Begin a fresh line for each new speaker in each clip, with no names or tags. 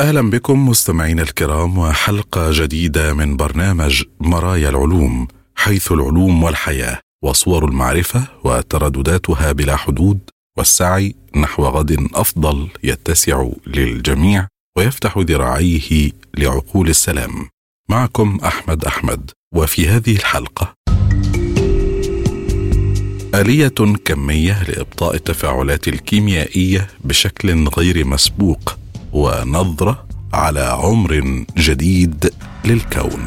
أهلا بكم مستمعينا الكرام وحلقة جديدة من برنامج مرايا العلوم حيث العلوم والحياة وصور المعرفة وتردداتها بلا حدود والسعي نحو غد أفضل يتسع للجميع ويفتح ذراعيه لعقول السلام. معكم أحمد أحمد وفي هذه الحلقة. آلية كمية لإبطاء التفاعلات الكيميائية بشكل غير مسبوق. ونظرة على عمر جديد للكون.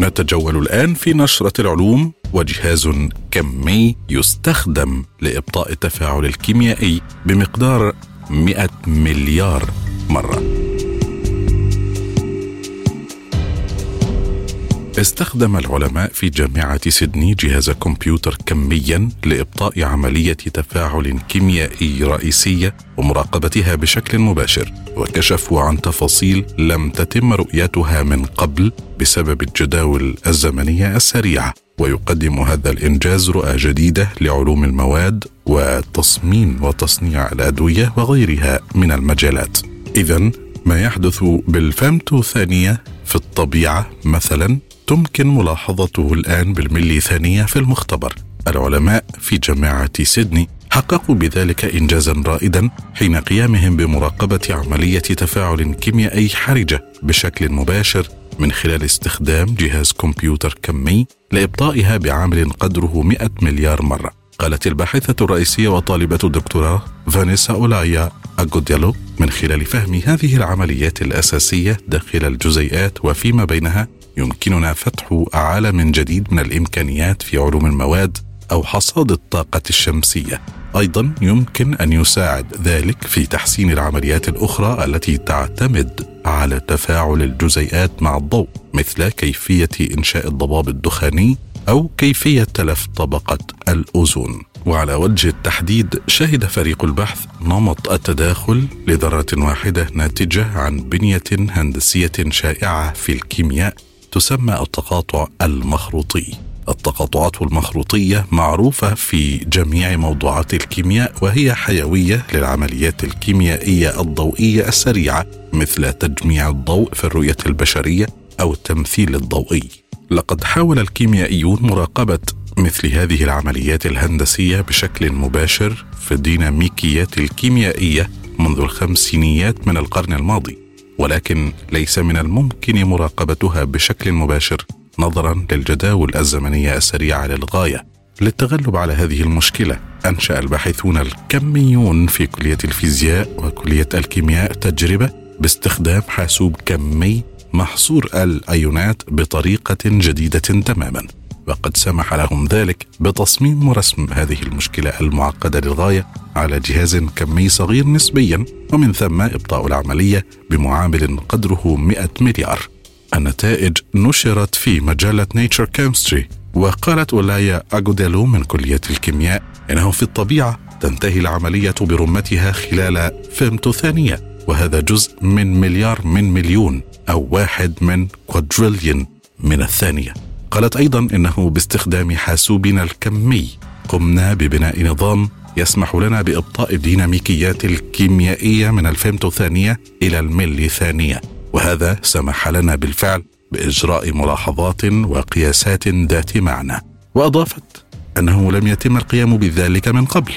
نتجول الآن في نشرة العلوم وجهاز كمي يستخدم لإبطاء التفاعل الكيميائي بمقدار 100 مليار مرة. استخدم العلماء في جامعة سيدني جهاز كمبيوتر كميا لإبطاء عملية تفاعل كيميائي رئيسية ومراقبتها بشكل مباشر وكشفوا عن تفاصيل لم تتم رؤيتها من قبل بسبب الجداول الزمنية السريعة. ويقدم هذا الإنجاز رؤى جديدة لعلوم المواد وتصميم وتصنيع الأدوية وغيرها من المجالات. إذا ما يحدث بالفمتو ثانية في الطبيعة مثلا تمكن ملاحظته الآن بالملي ثانية في المختبر. العلماء في جامعة سيدني حققوا بذلك إنجازا رائدا حين قيامهم بمراقبة عملية تفاعل كيميائي حرجة بشكل مباشر من خلال استخدام جهاز كمبيوتر كمي لإبطائها بعامل قدره 100 مليار مرة. قالت الباحثة الرئيسية وطالبة الدكتوراه فانيسا أولايا أغوديالو من خلال فهم هذه العمليات الأساسية داخل الجزيئات وفيما بينها يمكننا فتح عالم جديد من الإمكانيات في علوم المواد أو حصاد الطاقة الشمسية. أيضا يمكن أن يساعد ذلك في تحسين العمليات الأخرى التي تعتمد على تفاعل الجزيئات مع الضوء مثل كيفية إنشاء الضباب الدخاني أو كيفية تلف طبقة الأوزون. وعلى وجه التحديد شهد فريق البحث نمط التداخل لذرة واحدة ناتجة عن بنية هندسية شائعة في الكيمياء تسمى التقاطع المخروطي. التقاطعات المخروطية معروفة في جميع موضوعات الكيمياء وهي حيوية للعمليات الكيميائية الضوئية السريعة مثل تجميع الضوء في الرؤية البشرية أو التمثيل الضوئي. لقد حاول الكيميائيون مراقبة مثل هذه العمليات الهندسية بشكل مباشر في الديناميكيات الكيميائية منذ الخمسينيات من القرن الماضي. ولكن ليس من الممكن مراقبتها بشكل مباشر نظرا للجداول الزمنية السريعة للغاية للتغلب على هذه المشكلة. أنشأ الباحثون الكميون في كلية الفيزياء وكلية الكيمياء تجربة باستخدام حاسوب كمي محصور الأيونات بطريقة جديدة تماما وقد سمح لهم ذلك بتصميم ورسم هذه المشكلة المعقدة للغاية على جهاز كمي صغير نسبيا. ومن ثم إبطاء العملية بمعامل قدره 100 مليار. النتائج نشرت في مجلة Nature Chemistry وقالت اولايا أغوديلو من كلية الكيمياء إنه في الطبيعة تنتهي العملية برمتها خلال فيمتو ثانية وهذا جزء من مليار من مليون أو واحد من كوادريليون من الثانية. قالت أيضا إنه باستخدام حاسوبنا الكمي قمنا ببناء نظام يسمح لنا بإبطاء الديناميكيات الكيميائية من الفيمتو ثانية إلى الملي ثانية. وهذا سمح لنا بالفعل بإجراء ملاحظات وقياسات ذات معنى. وأضافت أنه لم يتم القيام بذلك من قبل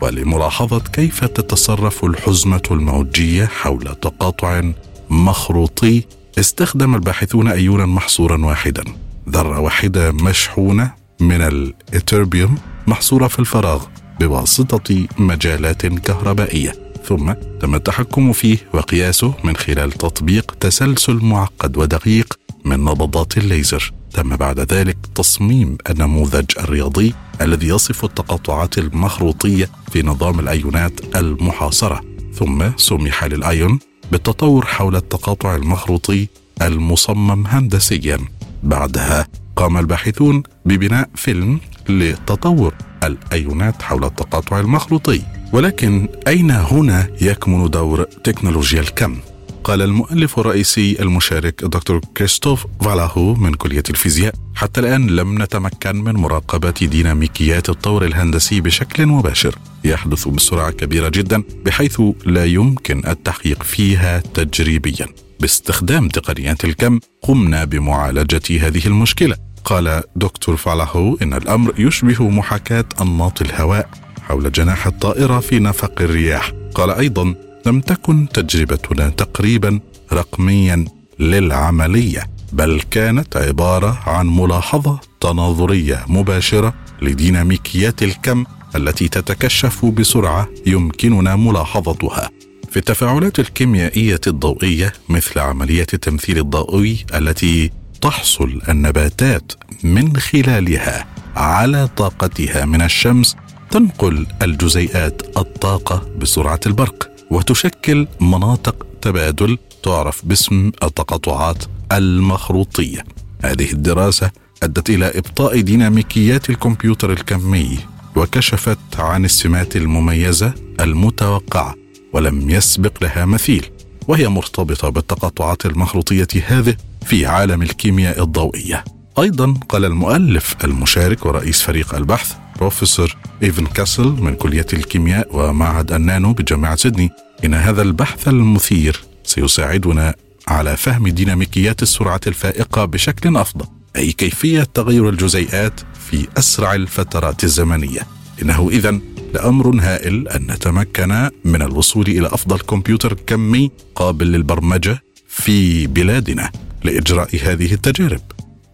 ولملاحظة كيف تتصرف الحزمة الموجية حول تقاطع مخروطي استخدم الباحثون أيونا محصورا واحدا. ذرة واحدة مشحونة من الاتربيوم محصورة في الفراغ. بواسطة مجالات كهربائية. ثم تم التحكم فيه وقياسه من خلال تطبيق تسلسل معقد ودقيق من نبضات الليزر. تم بعد ذلك تصميم النموذج الرياضي الذي يصف التقاطعات المخروطية في نظام الأيونات المحاصرة. ثم سمح للأيون بالتطور حول التقاطع المخروطي المصمم هندسيا. بعدها قام الباحثون ببناء فيلم لتطور الأيونات حول التقاطع المخروطي ولكن أين هنا يكمن دور تكنولوجيا الكم؟ قال المؤلف الرئيسي المشارك الدكتور كريستوف فالاهو من كلية الفيزياء. حتى الآن لم نتمكن من مراقبة ديناميكيات الطور الهندسي بشكل مباشر. يحدث بسرعة كبيرة جدا بحيث لا يمكن التحقيق فيها تجريبيا. باستخدام تقنيات الكم قمنا بمعالجة هذه المشكلة. قال دكتور فالاهو إن الأمر يشبه محاكاة أنماط الهواء حول جناح الطائرة في نفق الرياح. قال أيضا لم تكن تجربتنا تقريبا رقميا للعملية بل كانت عبارة عن ملاحظة تناظرية مباشرة لديناميكيات الكم التي تتكشف بسرعة يمكننا ملاحظتها. في التفاعلات الكيميائية الضوئية مثل عمليه التمثيل الضوئي التي تحصل النباتات من خلالها على طاقتها من الشمس تنقل الجزيئات الطاقة بسرعة البرق وتشكل مناطق تبادل تعرف باسم التقاطعات المخروطية. هذه الدراسة أدت إلى إبطاء ديناميكيات الكمبيوتر الكمي وكشفت عن السمات المميزة المتوقعة ولم يسبق لها مثيل وهي مرتبطة بالتقاطعات المخروطيه هذه في عالم الكيمياء الضوئية. أيضا قال المؤلف المشارك ورئيس فريق البحث بروفيسور إيفن كاسل من كلية الكيمياء ومعهد النانو بجامعة سيدني إن هذا البحث المثير سيساعدنا على فهم ديناميكيات السرعة الفائقة بشكل أفضل أي كيفية تغير الجزيئات في أسرع الفترات الزمنية إنه إذا لأمر هائل أن نتمكن من الوصول إلى أفضل كمبيوتر كمي قابل للبرمجة في بلادنا لإجراء هذه التجارب.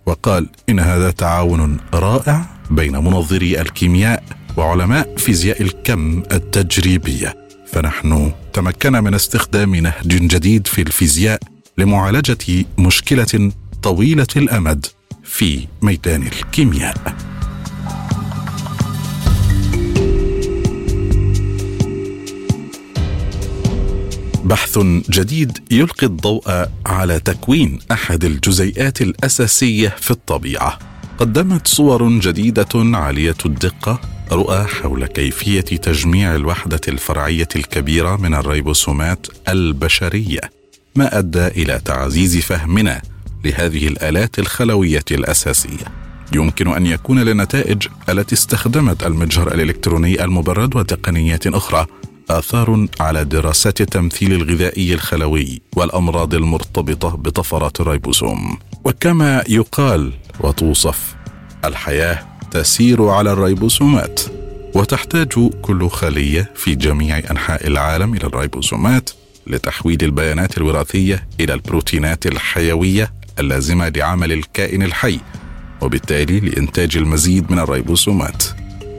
وقال إن هذا تعاون رائع بين منظري الكيمياء وعلماء فيزياء الكم التجريبية. فنحن تمكنا من استخدام نهج جديد في الفيزياء لمعالجة مشكلة طويلة الأمد في ميدان الكيمياء. بحث جديد يلقي الضوء على تكوين أحد الجزيئات الأساسية في الطبيعة. قدمت صور جديدة عالية الدقة رؤى حول كيفية تجميع الوحدة الفرعية الكبيرة من الريبوسومات البشرية ما أدى إلى تعزيز فهمنا لهذه الآلات الخلوية الأساسية. يمكن أن يكون للنتائج التي استخدمت المجهر الإلكتروني المبرد وتقنيات أخرى آثار على دراسات التمثيل الغذائي الخلوي والأمراض المرتبطة بطفرات الريبوسوم. وكما يقال وتوصف الحياة تسير على الريبوسومات وتحتاج كل خلية في جميع أنحاء العالم إلى الريبوسومات لتحويل البيانات الوراثية إلى البروتينات الحيوية اللازمة لعمل الكائن الحي وبالتالي لإنتاج المزيد من الريبوسومات.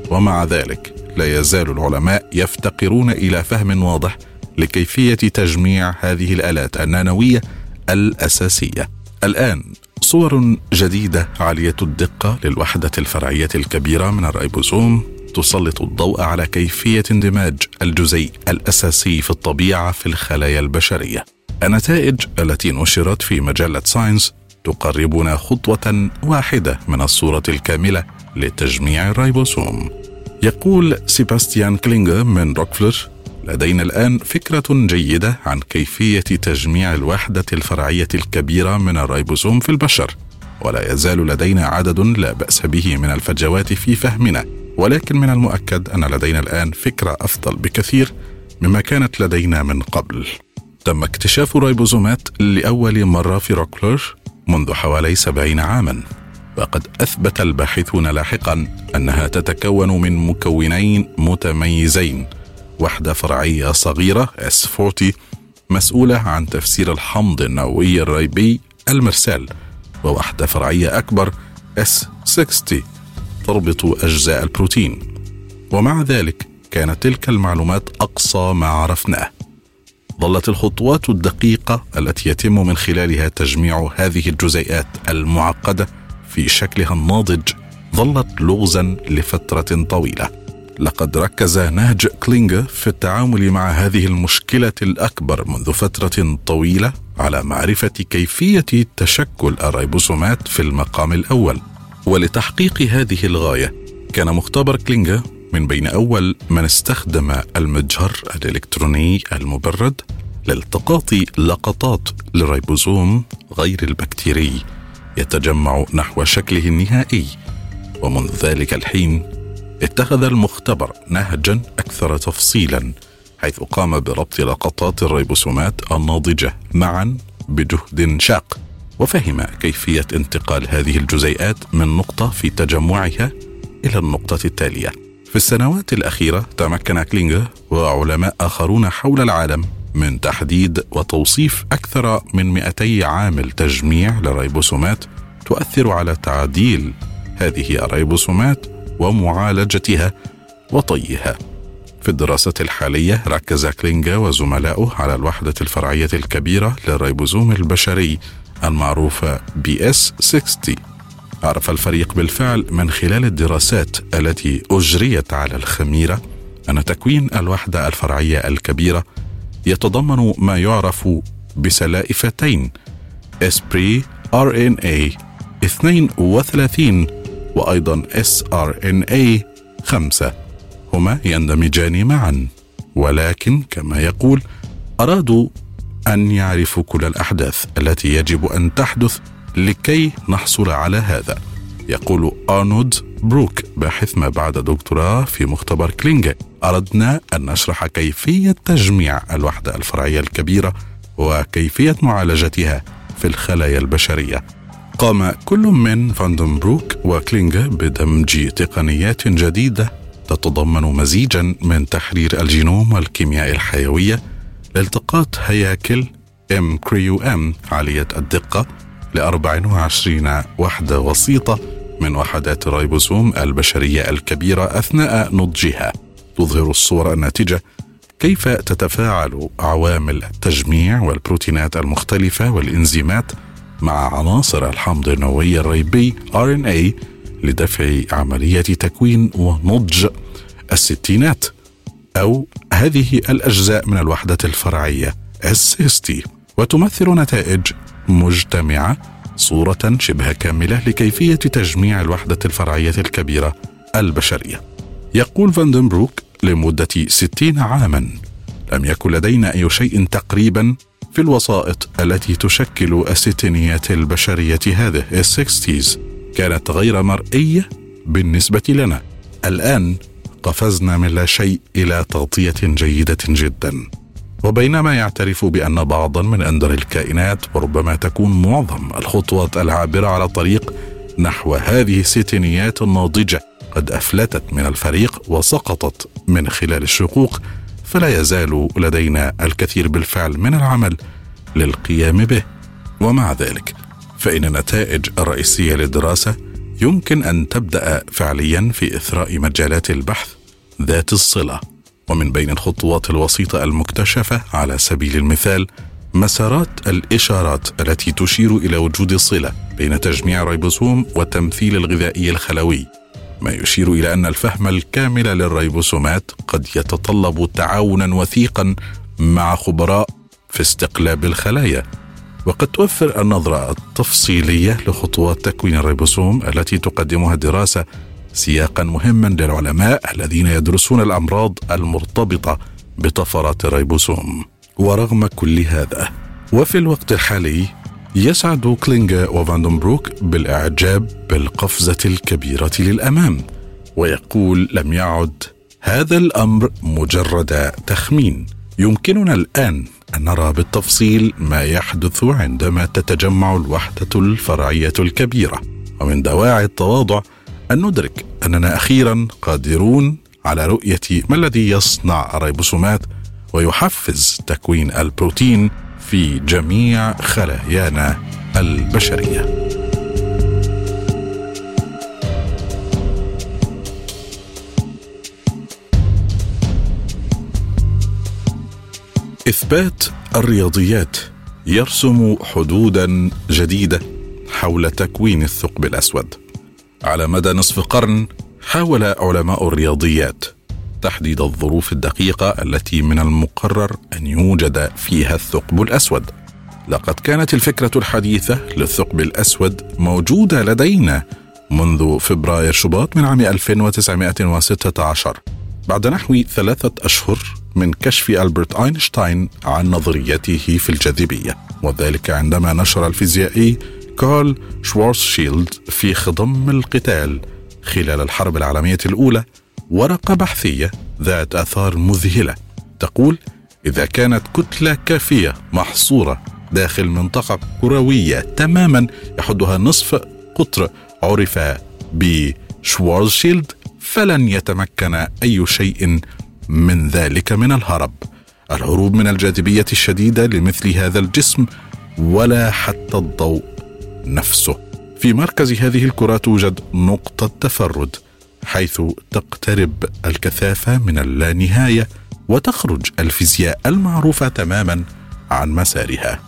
ومع ذلك لا يزال العلماء يفتقرون إلى فهم واضح لكيفية تجميع هذه الآلات النانوية الأساسية. الآن صور جديدة عالية الدقة للوحدة الفرعية الكبيرة من الريبوسوم تسلط الضوء على كيفية اندماج الجزيء الأساسي في الطبيعة في الخلايا البشرية. النتائج التي نشرت في مجلة Science تقربنا خطوة واحدة من الصورة الكاملة لتجميع الريبوسوم يقول سيباستيان كلينجر من روكفلر لدينا الآن فكرة جيدة عن كيفية تجميع الوحدة الفرعية الكبيرة من الريبوسوم في البشر ولا يزال لدينا عدد لا بأس به من الفجوات في فهمنا ولكن من المؤكد أن لدينا الآن فكرة أفضل بكثير مما كانت لدينا من قبل. تم اكتشاف الريبوزومات لأول مرة في روكفلر منذ حوالي سبعين عاما. وقد أثبت الباحثون لاحقا أنها تتكون من مكونين متميزين. وحده فرعية صغيرة S40 مسؤولة عن تفسير الحمض النووي الريبي المرسال ووحده فرعية أكبر S60 تربط أجزاء البروتين. ومع ذلك كانت تلك المعلومات أقصى ما عرفناه. ظلت الخطوات الدقيقة التي يتم من خلالها تجميع هذه الجزيئات المعقدة في شكلها الناضج ظلت لغزا لفترة طويلة. لقد ركز نهج كلينجر في التعامل مع هذه المشكلة الأكبر منذ فترة طويلة على معرفة كيفية تشكل الريبوسومات في المقام الأول. ولتحقيق هذه الغاية كان مختبر كلينجر من بين أول من استخدم المجهر الإلكتروني المبرد لالتقاط لقطات للريبوزوم غير البكتيري. يتجمع نحو شكله النهائي. ومنذ ذلك الحين اتخذ المختبر نهجا أكثر تفصيلا حيث قام بربط لقطات الريبوسومات الناضجة معا بجهد شاق. وفهم كيفية انتقال هذه الجزيئات من نقطة في تجمعها إلى النقطة التالية. في السنوات الأخيرة تمكن كلينجر وعلماء آخرون حول العالم من تحديد وتوصيف أكثر من 200 عامل تجميع للريبوسومات تؤثر على تعديل هذه الريبوسومات ومعالجتها وطيها. في الدراسة الحالية ركز كلينجر وزملاؤه على الوحدة الفرعية الكبيرة للريبوزوم البشري المعروفة ب S60 عرف الفريق بالفعل من خلال الدراسات التي أجريت على الخميرة أن تكوين الوحدة الفرعية الكبيرة يتضمن ما يعرف بسلائفتين S pre-RNA 32 وأيضا SRNA 5 هما يندمجان معا. ولكن كما يقول أرادوا أن يعرفوا كل الأحداث التي يجب أن تحدث لكي نحصل على هذا. يقول أرنولد بروك باحث ما بعد دكتوراه في مختبر كلينجا. أردنا أن نشرح كيفية تجميع الوحدة الفرعية الكبيرة وكيفية معالجتها في الخلايا البشرية. قام كل من فاندنبروك وكلينجا بدمج تقنيات جديدة تتضمن مزيجا من تحرير الجينوم والكيمياء الحيوية لالتقاط هياكل EM cryo-EM عالية الدقة ل 24 وحدة وسيطة من وحدات الريبوسوم البشرية الكبيرة أثناء نضجها تظهر الصورة الناتجة كيف تتفاعل عوامل التجميع والبروتينات المختلفة والإنزيمات مع عناصر الحمض النووي الريبي RNA لدفع عملية تكوين ونضج الستينات أو هذه الأجزاء من الوحدة الفرعية S60 وتمثل نتائج مجتمعة صورة شبه كاملة لكيفية تجميع الوحدة الفرعية الكبيرة البشرية. يقول فاندنبروك لمدة ستين عاما لم يكن لدينا أي شيء تقريبا في الوسائط التي تشكل الستينيات البشرية هذه ال sixties كانت غير مرئية بالنسبة لنا. الآن قفزنا من لا شيء إلى تغطية جيدة جدا. وبينما يعترف بأن بعضا من أندر الكائنات وربما تكون معظم الخطوات العابرة على الطريق نحو هذه الستينيات الناضجة. قد أفلتت من الفريق وسقطت من خلال الشقوق فلا يزال لدينا الكثير بالفعل من العمل للقيام به. ومع ذلك فإن النتائج الرئيسية للدراسة يمكن أن تبدأ فعليا في إثراء مجالات البحث ذات الصلة. ومن بين الخطوات الوسيطة المكتشفة على سبيل المثال مسارات الإشارات التي تشير إلى وجود صلة بين تجميع الريبوسوم والتمثيل الغذائي الخلوي. ما يشير إلى أن الفهم الكامل للريبوسومات قد يتطلب تعاونا وثيقا مع خبراء في استقلاب الخلايا. وقد توفر النظرة التفصيلية لخطوات تكوين الريبوسوم التي تقدمها الدراسة سياقا مهما للعلماء الذين يدرسون الأمراض المرتبطة بطفرات الريبوسوم. ورغم كل هذا وفي الوقت الحالي يسعد كلينجا وفاندنبروك بالإعجاب بالقفزة الكبيرة للأمام ويقول لم يعد هذا الأمر مجرد تخمين. يمكننا الآن أن نرى بالتفصيل ما يحدث عندما تتجمع الوحدة الفرعية الكبيرة ومن دواعي التواضع أن ندرك أننا أخيرا قادرون على رؤية ما الذي يصنع الريبوسومات ويحفز تكوين البروتين في جميع خلايانا البشرية. إثبات الرياضيات يرسم حدودا جديدة حول تكوين الثقب الأسود. على مدى نصف قرن حاول علماء الرياضيات تحديد الظروف الدقيقة التي من المقرر أن يوجد فيها الثقب الأسود. لقد كانت الفكرة الحديثة للثقب الأسود موجودة لدينا منذ فبراير شباط من عام 1916 بعد نحو ثلاثة أشهر من كشف ألبرت أينشتاين عن نظريته في الجاذبية. وذلك عندما نشر الفيزيائي كارل شوارزشيلد في خضم القتال خلال الحرب العالمية الأولى ورقة بحثية ذات آثار مذهلة. تقول إذا كانت كتلة كافية محصورة داخل منطقة كروية تماما يحدها نصف قطر عرف بشوارزشيلد فلن يتمكن أي شيء من ذلك من الهرب. الهروب من الجاذبية الشديدة لمثل هذا الجسم ولا حتى الضوء نفسه. في مركز هذه الكرة توجد نقطة تفرد حيث تقترب الكثافة من اللانهاية وتخرج الفيزياء المعروفة تماما عن مسارها.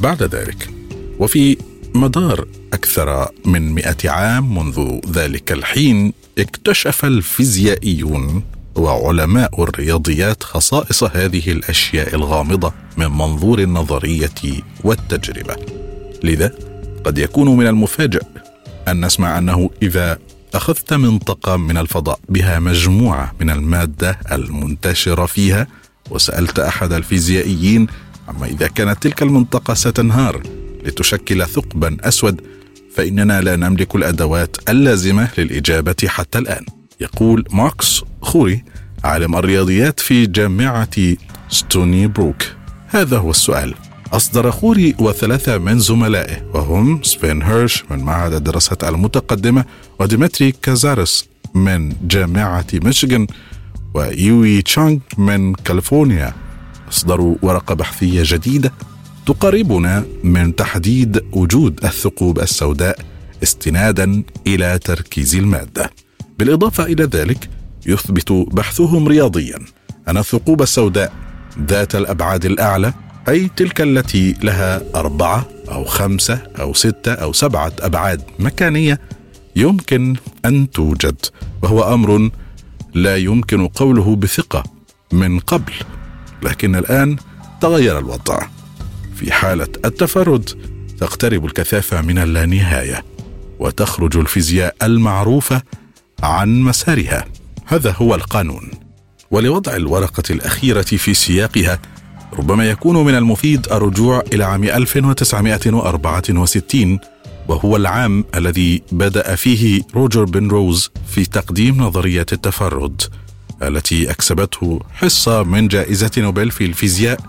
بعد ذلك وفي مدار أكثر من مئة عام منذ ذلك الحين اكتشف الفيزيائيون وعلماء الرياضيات خصائص هذه الأشياء الغامضة من منظور النظرية والتجربة. لذا قد يكون من المفاجئ أن نسمع أنه إذا أخذت منطقة من الفضاء بها مجموعة من المادة المنتشرة فيها وسألت أحد الفيزيائيين عما إذا كانت تلك المنطقة ستنهار لتشكل ثقبا أسود فإننا لا نملك الأدوات اللازمة للإجابة حتى الآن. يقول ماكس خوري عالم الرياضيات في جامعة ستوني بروك هذا هو السؤال. أصدر خوري وثلاثة من زملائه وهم سبين هيرش من معهد الدراسات المتقدمة وديمتري كازارس من جامعة ميشيغان ويوي تشانغ من كاليفورنيا. أصدروا ورقة بحثية جديدة تقربنا من تحديد وجود الثقوب السوداء استنادا إلى تركيز المادة. بالإضافة إلى ذلك يثبت بحثهم رياضيا أن الثقوب السوداء ذات الأبعاد الأعلى أي تلك التي لها أربعة أو خمسة أو ستة أو سبعة أبعاد مكانية يمكن أن توجد وهو أمر لا يمكن قوله بثقة من قبل لكن الآن تغير الوضع. في حالة التفرد تقترب الكثافة من اللانهاية وتخرج الفيزياء المعروفة عن مسارها. هذا هو القانون. ولوضع الورقة الأخيرة في سياقها ربما يكون من المفيد الرجوع إلى عام 1964 وهو العام الذي بدأ فيه روجر بن روز في تقديم نظرية التفرد التي أكسبته حصة من جائزة نوبل في الفيزياء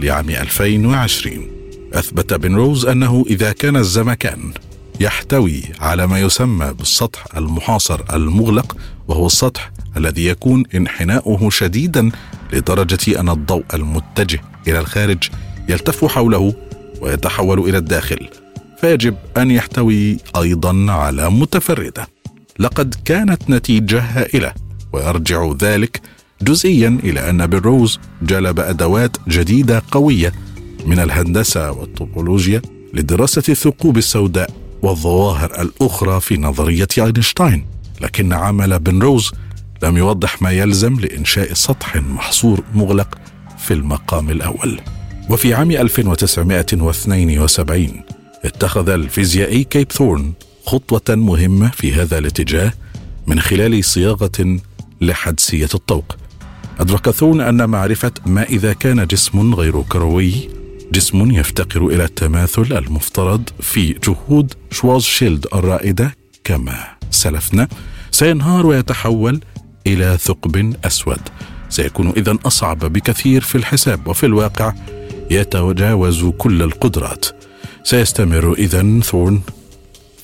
لعام 2020 أثبت بن روز أنه إذا كان الزمكان يحتوي على ما يسمى بالسطح المحاصر المغلق وهو السطح الذي يكون انحناؤه شديدا لدرجة أن الضوء المتجه إلى الخارج يلتف حوله ويتحول إلى الداخل فيجب أن يحتوي أيضا على متفردة. لقد كانت نتيجة هائلة ويرجع ذلك جزئيا إلى أن بيروز جلب أدوات جديدة قوية من الهندسة والطوبولوجيا لدراسة الثقوب السوداء والظواهر الأخرى في نظرية أينشتاين لكن عمل بن روز لم يوضح ما يلزم لإنشاء سطح محصور مغلق في المقام الأول. وفي عام 1972 اتخذ الفيزيائي كيب ثورن خطوة مهمة في هذا الاتجاه من خلال صياغة لحدسية الطوق. أدرك ثورن أن معرفة ما إذا كان جسم غير كروي جسم يفتقر إلى التماثل المفترض في جهود شيلد الرائدة كما سلفنا. سينهار ويتحول إلى ثقب أسود. سيكون إذا أصعب بكثير في الحساب وفي الواقع يتجاوز كل القدرات. سيستمر إذا ثورن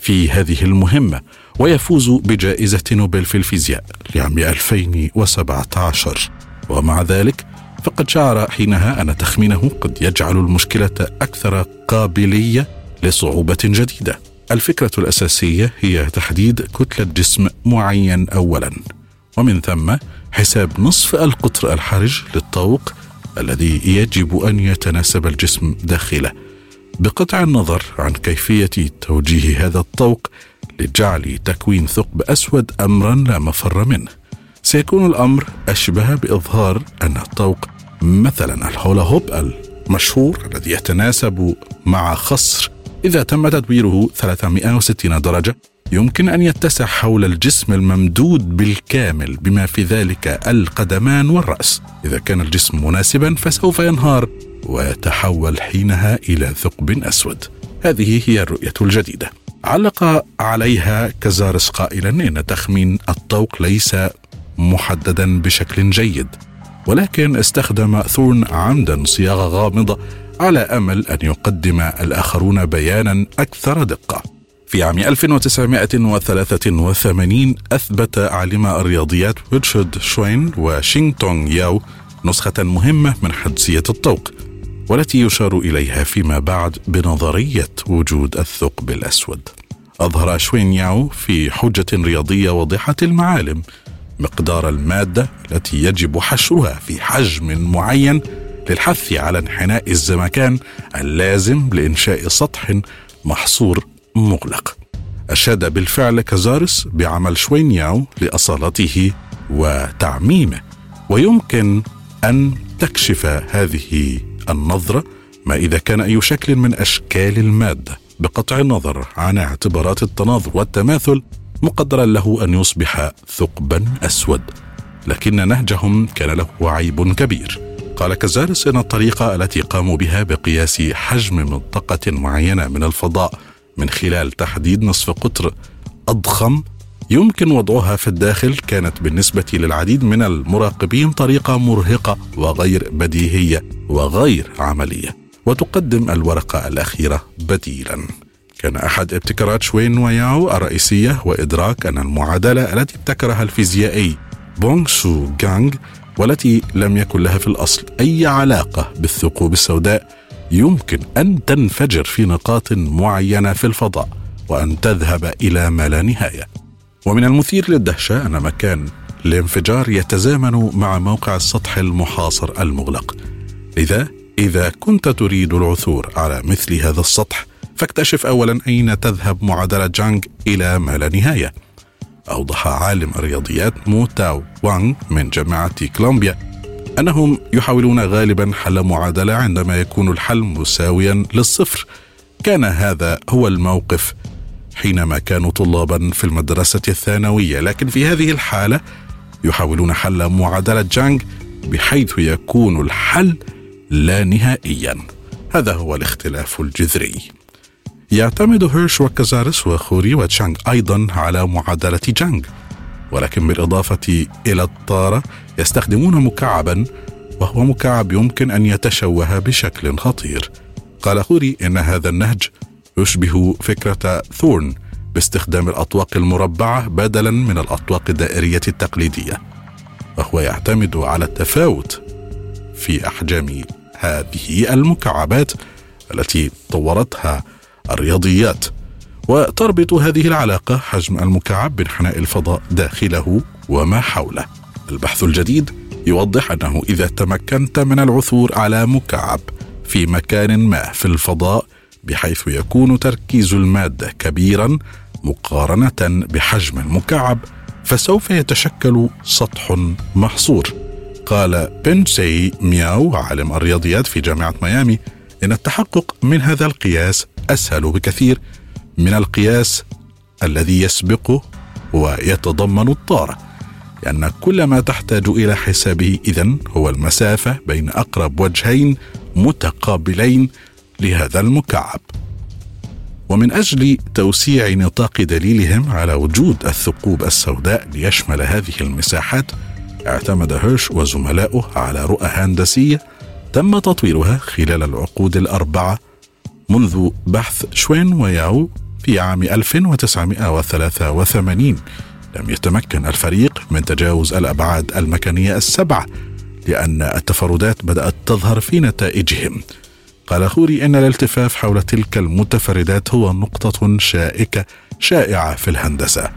في هذه المهمة ويفوز بجائزة نوبل في الفيزياء لعام 2017 ومع ذلك فقد شعر حينها أن تخمينه قد يجعل المشكلة أكثر قابلية لصعوبة جديدة. الفكرة الأساسية هي تحديد كتلة جسم معين اولا. ومن ثم حساب نصف القطر الحرج للطوق الذي يجب أن يتناسب الجسم داخله بقطع النظر عن كيفية توجيه هذا الطوق لجعل تكوين ثقب أسود امرا لا مفر منه. سيكون الأمر أشبه بإظهار أن الطوق مثلا الهولا هوب المشهور الذي يتناسب مع خصر إذا تم تدويره 360 درجة. يمكن أن يتسع حول الجسم الممدود بالكامل بما في ذلك القدمان والرأس. إذا كان الجسم مناسبا فسوف ينهار ويتحول حينها إلى ثقب أسود. هذه هي الرؤية الجديدة. علق عليها كزارس قائلا إن تخمين الطوق ليس محددا بشكل جيد ولكن استخدم ثورن عمدا صياغه غامضة على أمل أن يقدم الآخرون بيانا أكثر دقة. في عام 1983 أثبت عالما الرياضيات ريتشارد شوين وشينغ تونغ ياو نسخة مهمة من حدسية الطوق والتي يشار إليها فيما بعد بنظرية وجود الثقب الأسود. أظهر شوين ياو في حجة رياضية واضحة المعالم مقدار المادة التي يجب حشرها في حجم معين للحث على انحناء الزمكان اللازم لإنشاء سطح محصور مغلق. أشاد بالفعل كازارس بعمل شوينياو لأصالته وتعميمه. ويمكن أن تكشف هذه النظرة ما إذا كان أي شكل من أشكال المادة بقطع النظر عن اعتبارات التناظر والتماثل مقدرا له أن يصبح ثقبا أسود. لكن نهجهم كان له عيب كبير. قال كازارس إن الطريقة التي قاموا بها بقياس حجم منطقة معينة من الفضاء من خلال تحديد نصف قطر أضخم يمكن وضعها في الداخل كانت بالنسبة للعديد من المراقبين طريقة مرهقة وغير بديهية وغير عملية. وتقدم الورقة الأخيرة بديلا. كان أحد ابتكارات شوين وياو الرئيسية وإدراك أن المعادلة التي ابتكرها الفيزيائي بونغ شو جانغ والتي لم يكن لها في الأصل أي علاقة بالثقوب السوداء يمكن أن تنفجر في نقاط معينة في الفضاء وأن تذهب إلى ما لا نهاية. ومن المثير للدهشة أن مكان الانفجار يتزامن مع موقع السطح المحاصر المغلق. لذا إذا كنت تريد العثور على مثل هذا السطح فاكتشف اولا أين تذهب معادلة جانج إلى ما لا نهاية. أوضح عالم الرياضيات مو تاو وانغ من جامعة كولومبيا. أنهم يحاولون غالبا حل معادلة عندما يكون الحل مساويا للصفر. كان هذا هو الموقف حينما كانوا طلابا في المدرسة الثانوية. لكن في هذه الحالة يحاولون حل معادلة جانج بحيث يكون الحل لا نهائيا. هذا هو الاختلاف الجذري. يعتمد هيرش وكازارس وخوري وتشانغ أيضا على معادلة جانج ولكن بالإضافة إلى الطارة يستخدمون مكعبا وهو مكعب يمكن أن يتشوه بشكل خطير. قال خوري إن هذا النهج يشبه فكرة ثورن باستخدام الأطواق المربعة بدلا من الأطواق الدائرية التقليدية وهو يعتمد على التفاوت في أحجام هذه المكعبات التي طورتها الرياضيات. وتربط هذه العلاقة حجم المكعب بانحناء الفضاء داخله وما حوله. البحث الجديد يوضح أنه إذا تمكنت من العثور على مكعب في مكان ما في الفضاء بحيث يكون تركيز المادة كبيرا مقارنة بحجم المكعب فسوف يتشكل سطح محصور. قال بنسي مياو عالم الرياضيات في جامعة ميامي إن التحقق من هذا القياس أسهل بكثير من القياس الذي يسبقه ويتضمن الطارة لأن كل ما تحتاج إلى حسابه اذا هو المسافة بين أقرب وجهين متقابلين لهذا المكعب. ومن أجل توسيع نطاق دليلهم على وجود الثقوب السوداء ليشمل هذه المساحات اعتمد هيرش وزملاؤه على رؤى هندسية تم تطويرها خلال العقود الأربعة منذ بحث شوين وياو في عام 1983 لم يتمكن الفريق من تجاوز الأبعاد المكانية السبعه لأن التفردات بدأت تظهر في نتائجهم. قال خوري إن الالتفاف حول تلك المتفردات هو نقطة شائكة شائعة في الهندسة.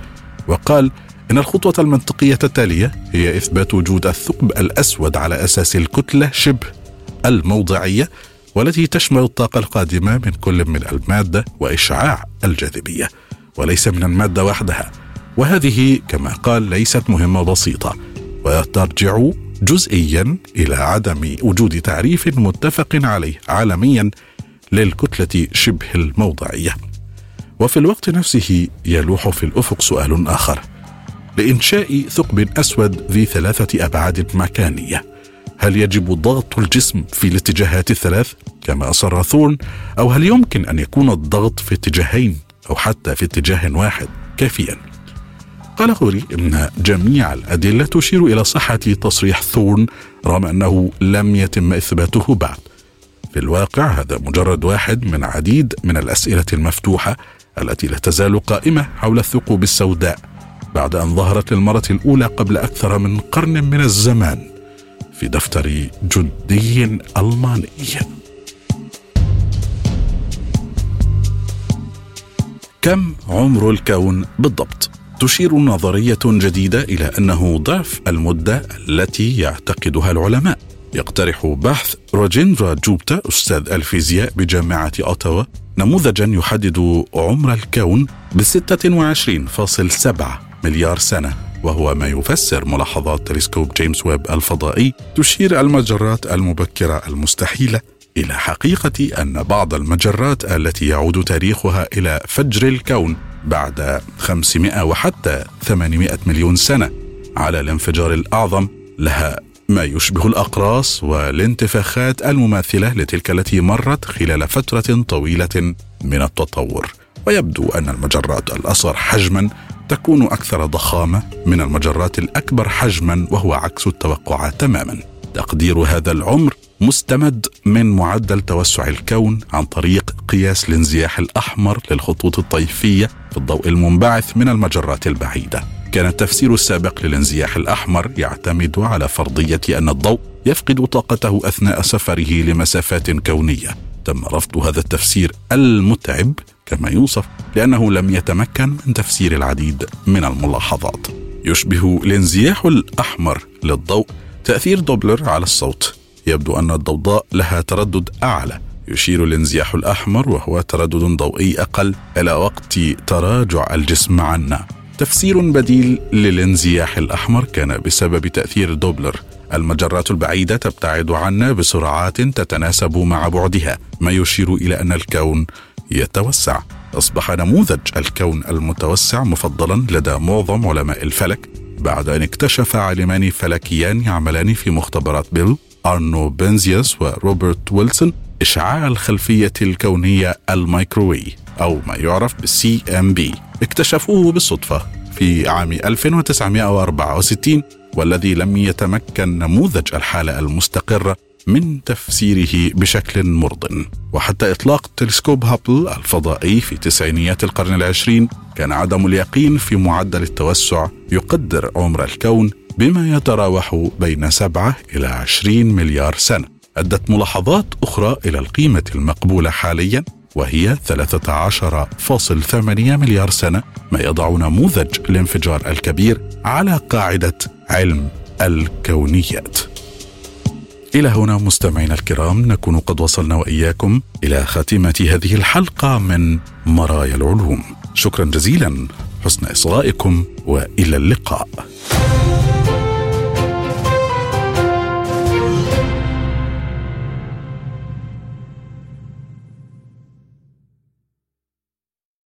وقال إن الخطوة المنطقية التالية هي إثبات وجود الثقب الأسود على أساس الكتلة شبه الموضعية والتي تشمل الطاقة القادمة من كل من المادة وإشعاع الجاذبية وليس من المادة وحدها. وهذه كما قال ليست مهمة بسيطة وترجع جزئيا إلى عدم وجود تعريف متفق عليه عالميا للكتلة شبه الموضعية. وفي الوقت نفسه يلوح في الأفق سؤال آخر لإنشاء ثقب أسود ذي ثلاثة أبعاد مكانية. هل يجب ضغط الجسم في الاتجاهات الثلاث كما أصر ثورن؟ أو هل يمكن أن يكون الضغط في اتجاهين أو حتى في اتجاه واحد كافيا؟ قال غوري إن جميع الأدلة تشير إلى صحة تصريح ثورن رغم أنه لم يتم إثباته بعد. في الواقع هذا مجرد واحد من عديد من الأسئلة المفتوحة التي لا تزال قائمة حول الثقوب السوداء بعد أن ظهرت للمرة الأولى قبل أكثر من قرن من الزمان. في دفتر جندي ألماني. كم عمر الكون بالضبط؟ تشير نظرية جديدة إلى أنه ضعف المدة التي يعتقدها العلماء. يقترح بحث روجيندرا جوبتا أستاذ الفيزياء بجامعة أوتاوا. نموذجا يحدد عمر الكون ب 26.7 مليار سنة. وهو ما يفسر ملاحظات تلسكوب جيمس ويب الفضائي تشير المجرات المبكرة المستحيلة إلى حقيقة أن بعض المجرات التي يعود تاريخها إلى فجر الكون بعد 500 وحتى 800 مليون سنة على الانفجار الأعظم لها ما يشبه الأقراص والانتفاخات المماثلة لتلك التي مرت خلال فترة طويلة من التطور. ويبدو أن المجرات الأصغر حجما تكون أكثر ضخامة من المجرات الأكبر حجما وهو عكس التوقعات تماما تقدير هذا العمر مستمد من معدل توسع الكون عن طريق قياس الانزياح الأحمر للخطوط الطيفية في الضوء المنبعث من المجرات البعيدة. كان التفسير السابق للانزياح الأحمر يعتمد على فرضية أن الضوء يفقد طاقته أثناء سفره لمسافات كونية. تم رفض هذا التفسير المتعب كما يوصف لأنه لم يتمكن من تفسير العديد من الملاحظات. يشبه الانزياح الأحمر للضوء تأثير دوبلر على الصوت. يبدو أن الضوضاء لها تردد أعلى. يشير الانزياح الأحمر وهو تردد ضوئي أقل إلى وقت تراجع الجسم عنا تفسير بديل للانزياح الأحمر كان بسبب تأثير دوبلر. المجرات البعيدة تبتعد عنا بسرعات تتناسب مع بعدها ما يشير إلى أن الكون يتوسع. أصبح نموذج الكون المتوسع مفضلا لدى معظم علماء الفلك. بعد أن اكتشف عالمان فلكيان يعملان في مختبرات بيل أرنو بنزيوس وروبرت ويلسون إشعاع الخلفية الكونية الميكرووي أو ما يعرف بال CMB اكتشفوه بالصدفة في عام 1964 والذي لم يتمكن نموذج الحالة المستقرة من تفسيره بشكل مرض. وحتى إطلاق تلسكوب هابل الفضائي في تسعينيات القرن العشرين كان عدم اليقين في معدل التوسع يقدر عمر الكون بما يتراوح بين 7 إلى 20 مليار سنة. أدت ملاحظات أخرى إلى القيمة المقبولة حاليا وهي 13.8 مليار سنة ما يضع نموذج الانفجار الكبير على قاعدة علم الكونيات. إلى هنا مستمعينا الكرام نكون قد وصلنا وإياكم إلى خاتمة هذه الحلقة من مرايا العلوم. شكرا جزيلا حسن إصغائكم وإلى اللقاء.